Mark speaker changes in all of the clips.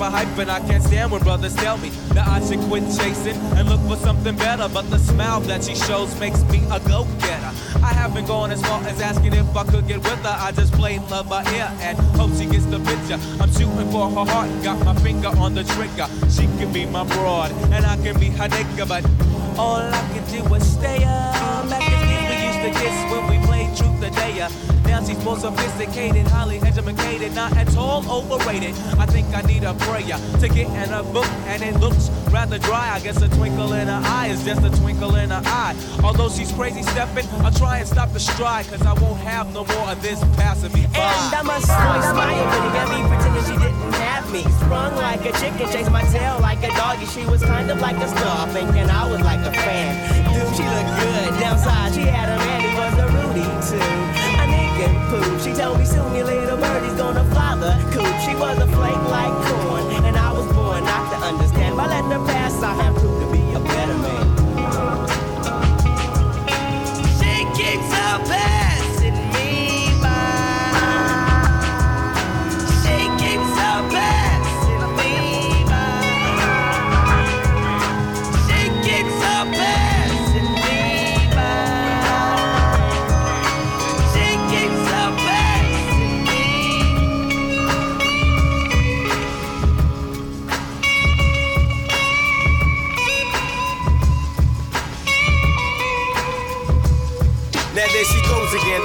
Speaker 1: type hype, and I can't stand when brothers tell me that I should quit chasing and look for something better. But the smile that she shows makes me a go getter. I haven't gone as far as asking if I could get with her. I just plain love her ear and hope she gets the picture. I'm shooting for her heart, got my finger on the trigger. She can be my broad, and I can be her nigga, but all I can do is stay up. Back as we used to kiss when we played truth. Now she's more sophisticated, highly educated, not at all overrated. I think I need a prayer to get in a book, and it looks rather dry. I guess a twinkle in her eye is just a twinkle in her eye. Although she's crazy stepping, I'll try and stop the stride, cause I won't have no more of this passing me by.
Speaker 2: And I must voice my opinion at me, pretending she didn't have me. Sprung like a chicken, chased my tail like a doggy. She was kind of like a star, thinking I was like a fan. Dude, she looked good. Downside, she had a man, was a nigga poo. She told me soon your little birdie's gonna fly the coop. She was a flake like corn, and I was born not to understand. By letting her pass, I have proved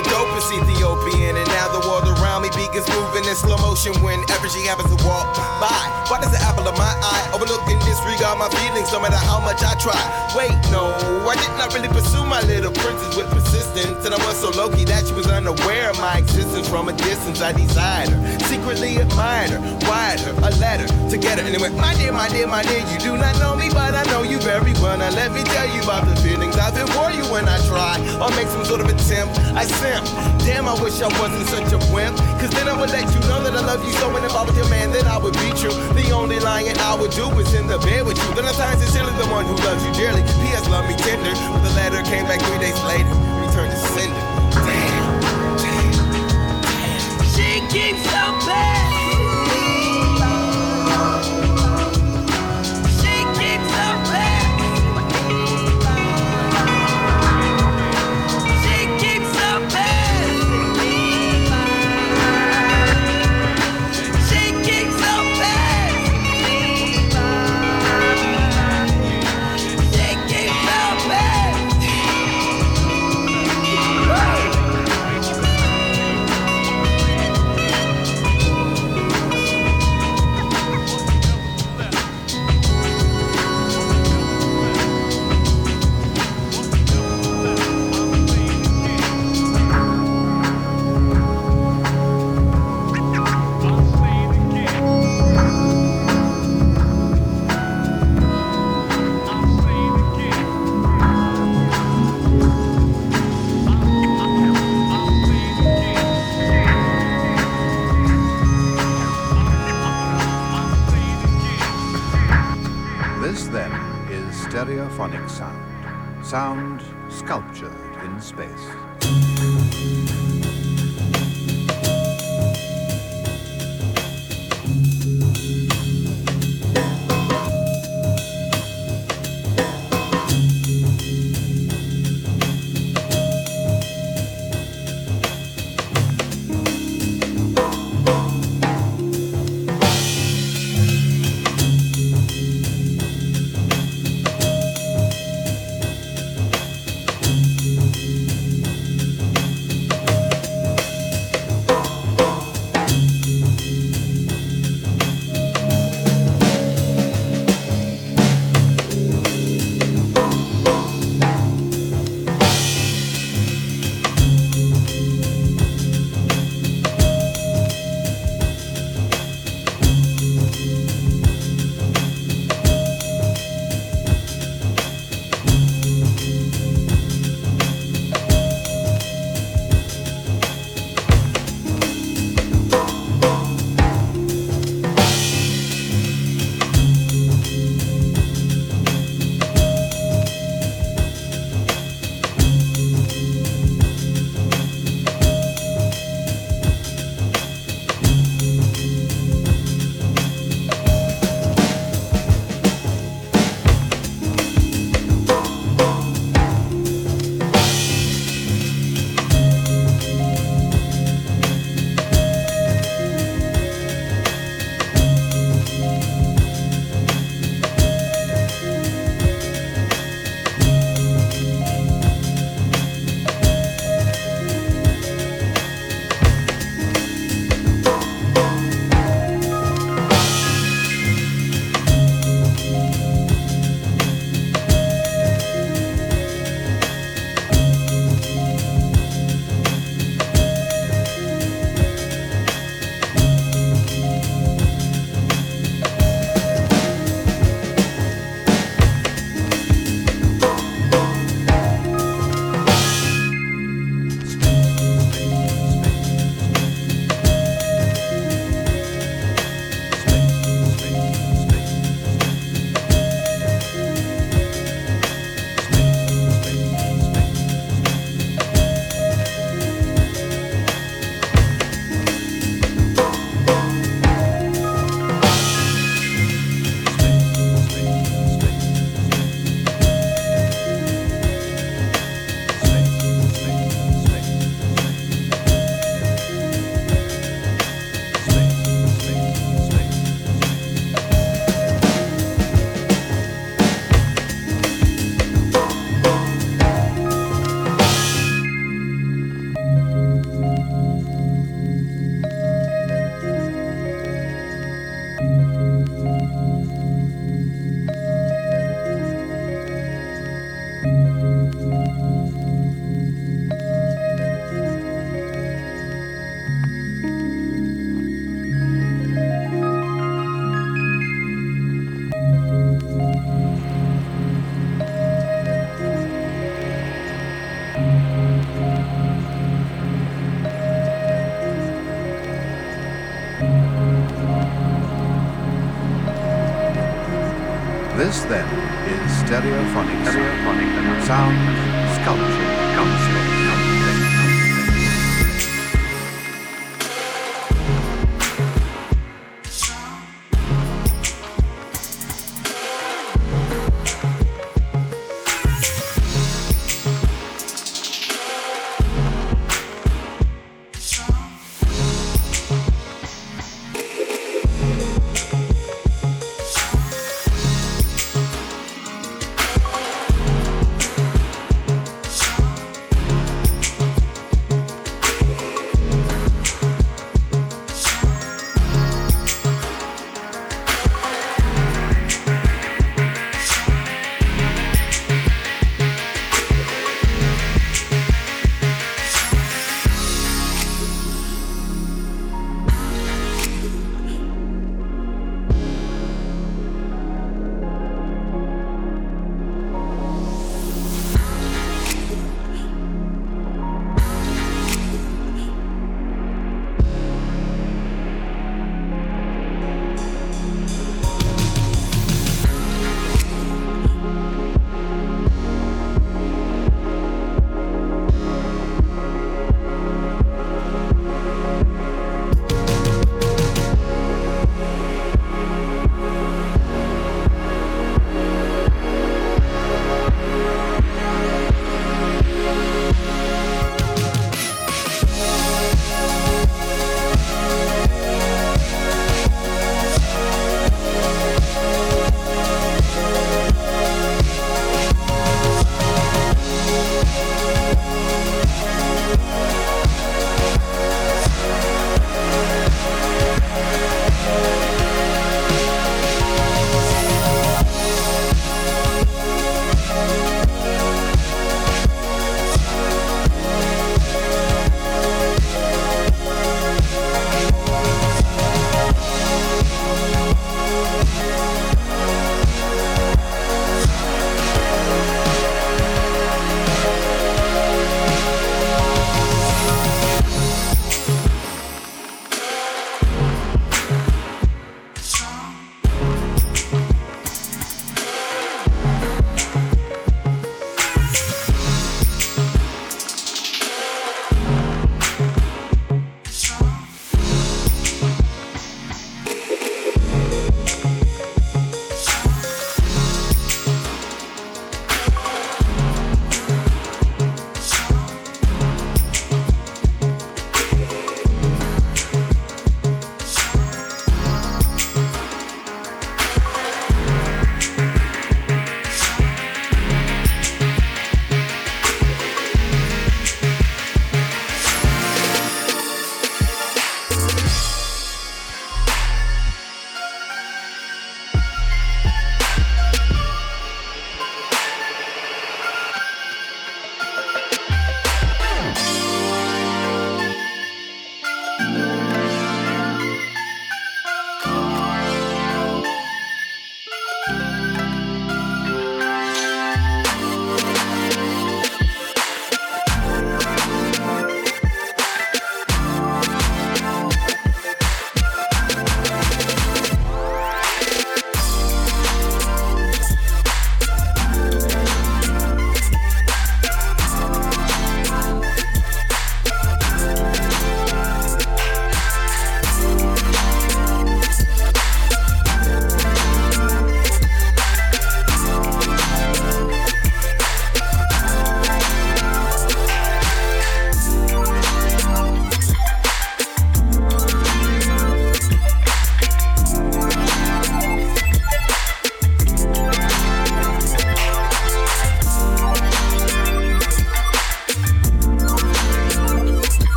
Speaker 3: the dopest Ethiopian. And now the world around me begins moving in slow motion whenever she happens to walk by. Why does the apple of my eye overlook and disregard my feelings no matter how much I try? Wait, no, I did not really pursue my little princess with persistence. And I was so low key that she was unaware of my existence from a distance. I desired her, secretly admired her, wired her a letter to get her. And it went, My dear, my dear, my dear, you do not know me, but I know you very well. Now let me tell you about the feelings I've been for you when I try or make some sort of attempt. I simp. Damn, I wish I wasn't such a wimp. Cause then I would let you know that I love you so. And if I was your man, then I would be true. The only lying I would do is in the bed with you. Then I times sincerely the one who loves you dearly. P.S. Love me tender. But the letter came back three days later. Returned to sender. Damn.
Speaker 4: Damn. Damn. She keeps on passing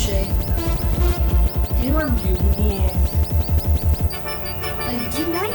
Speaker 4: Boucher. You are beautiful. Like, do you like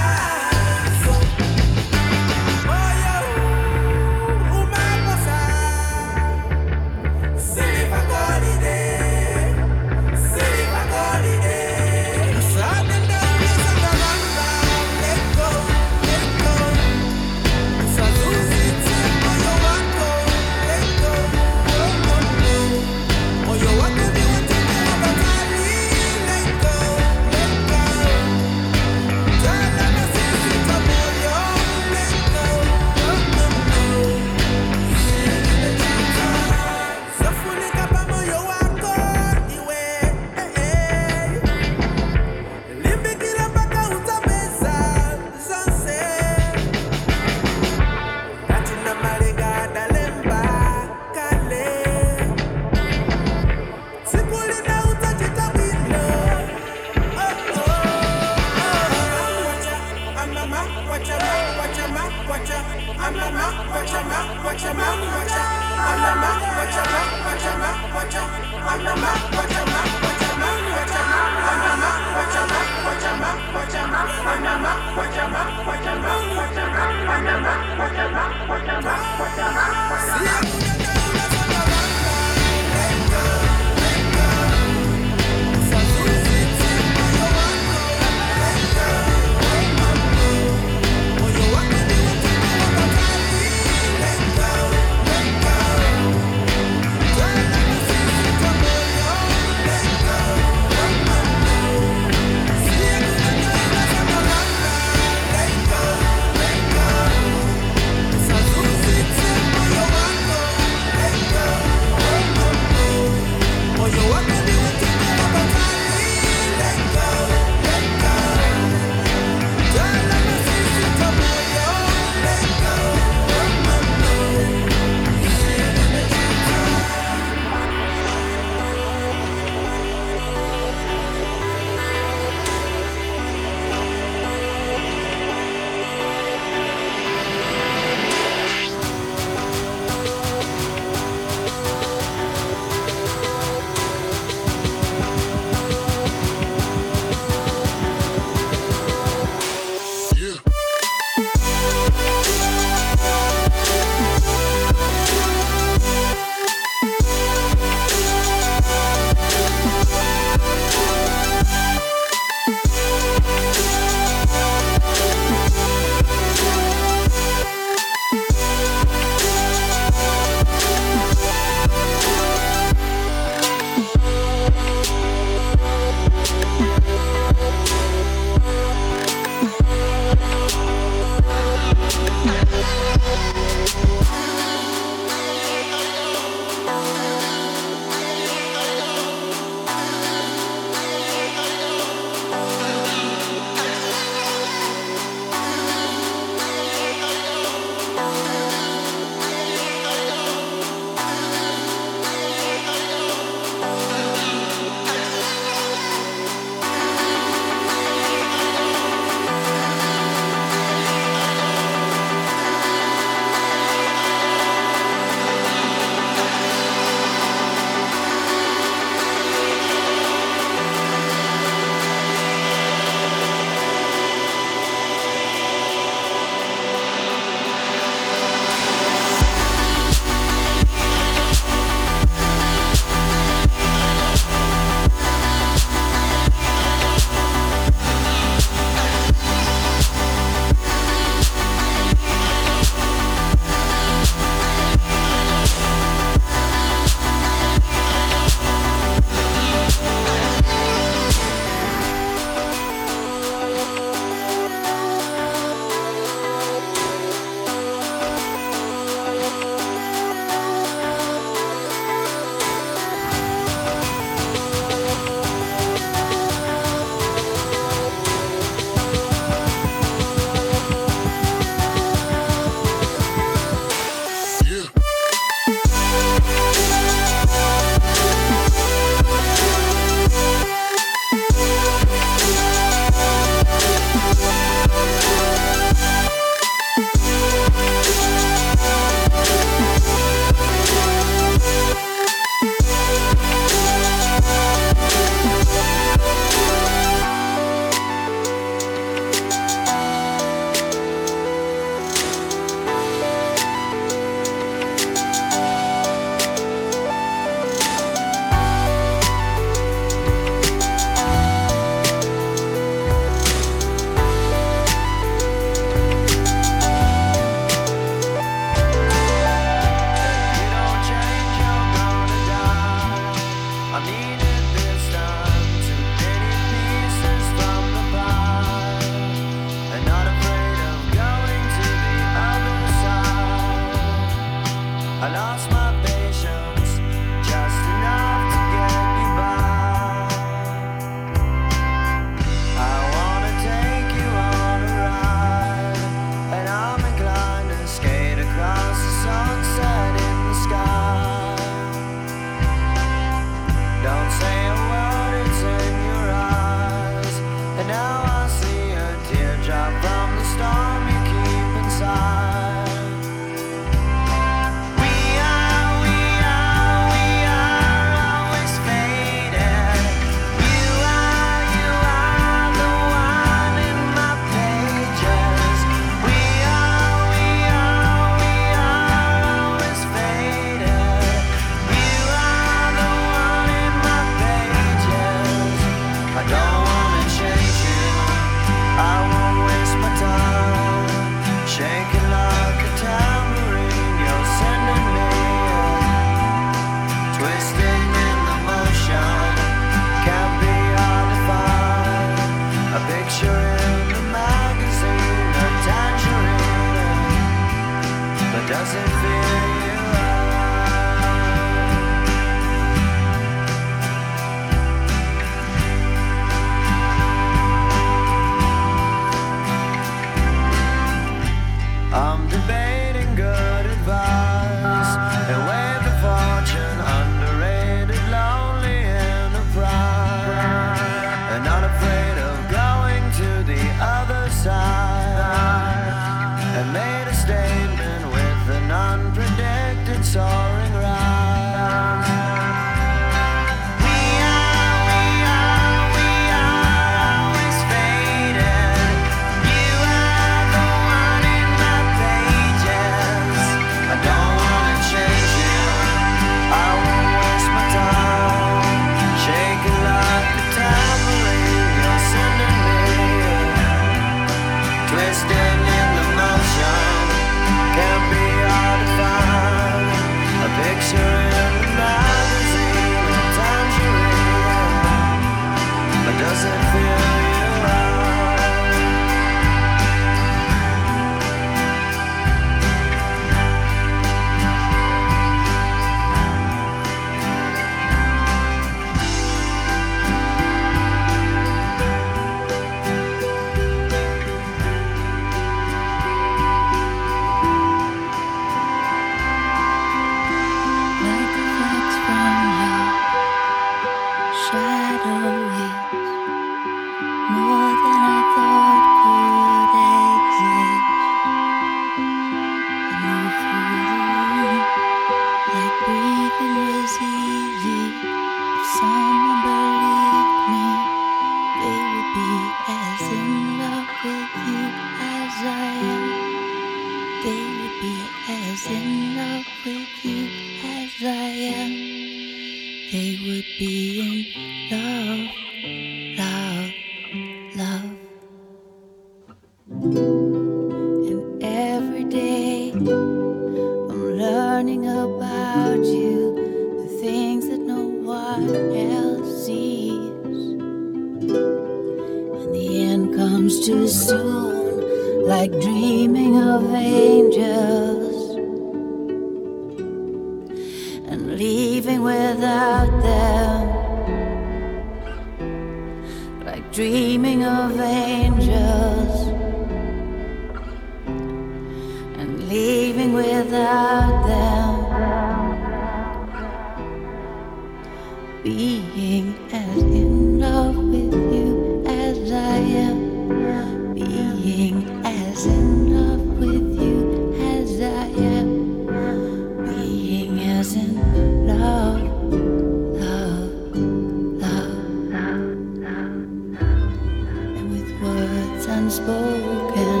Speaker 4: unspoken,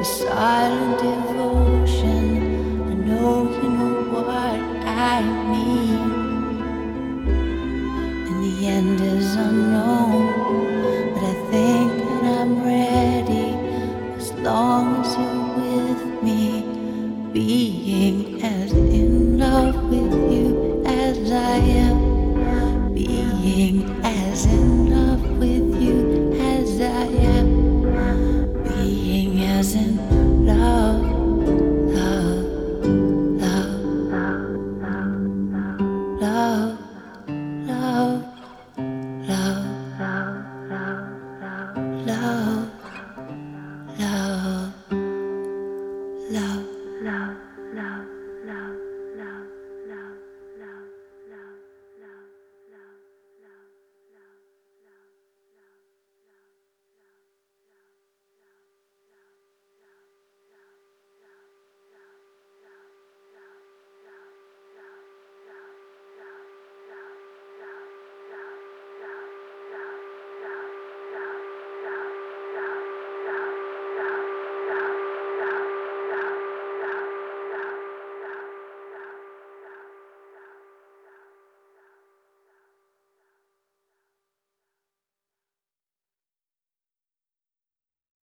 Speaker 4: a silent devotion. I know you
Speaker 5: know what I mean. And the end is unknown, but I think that I'm ready as
Speaker 6: long as you're with me, being.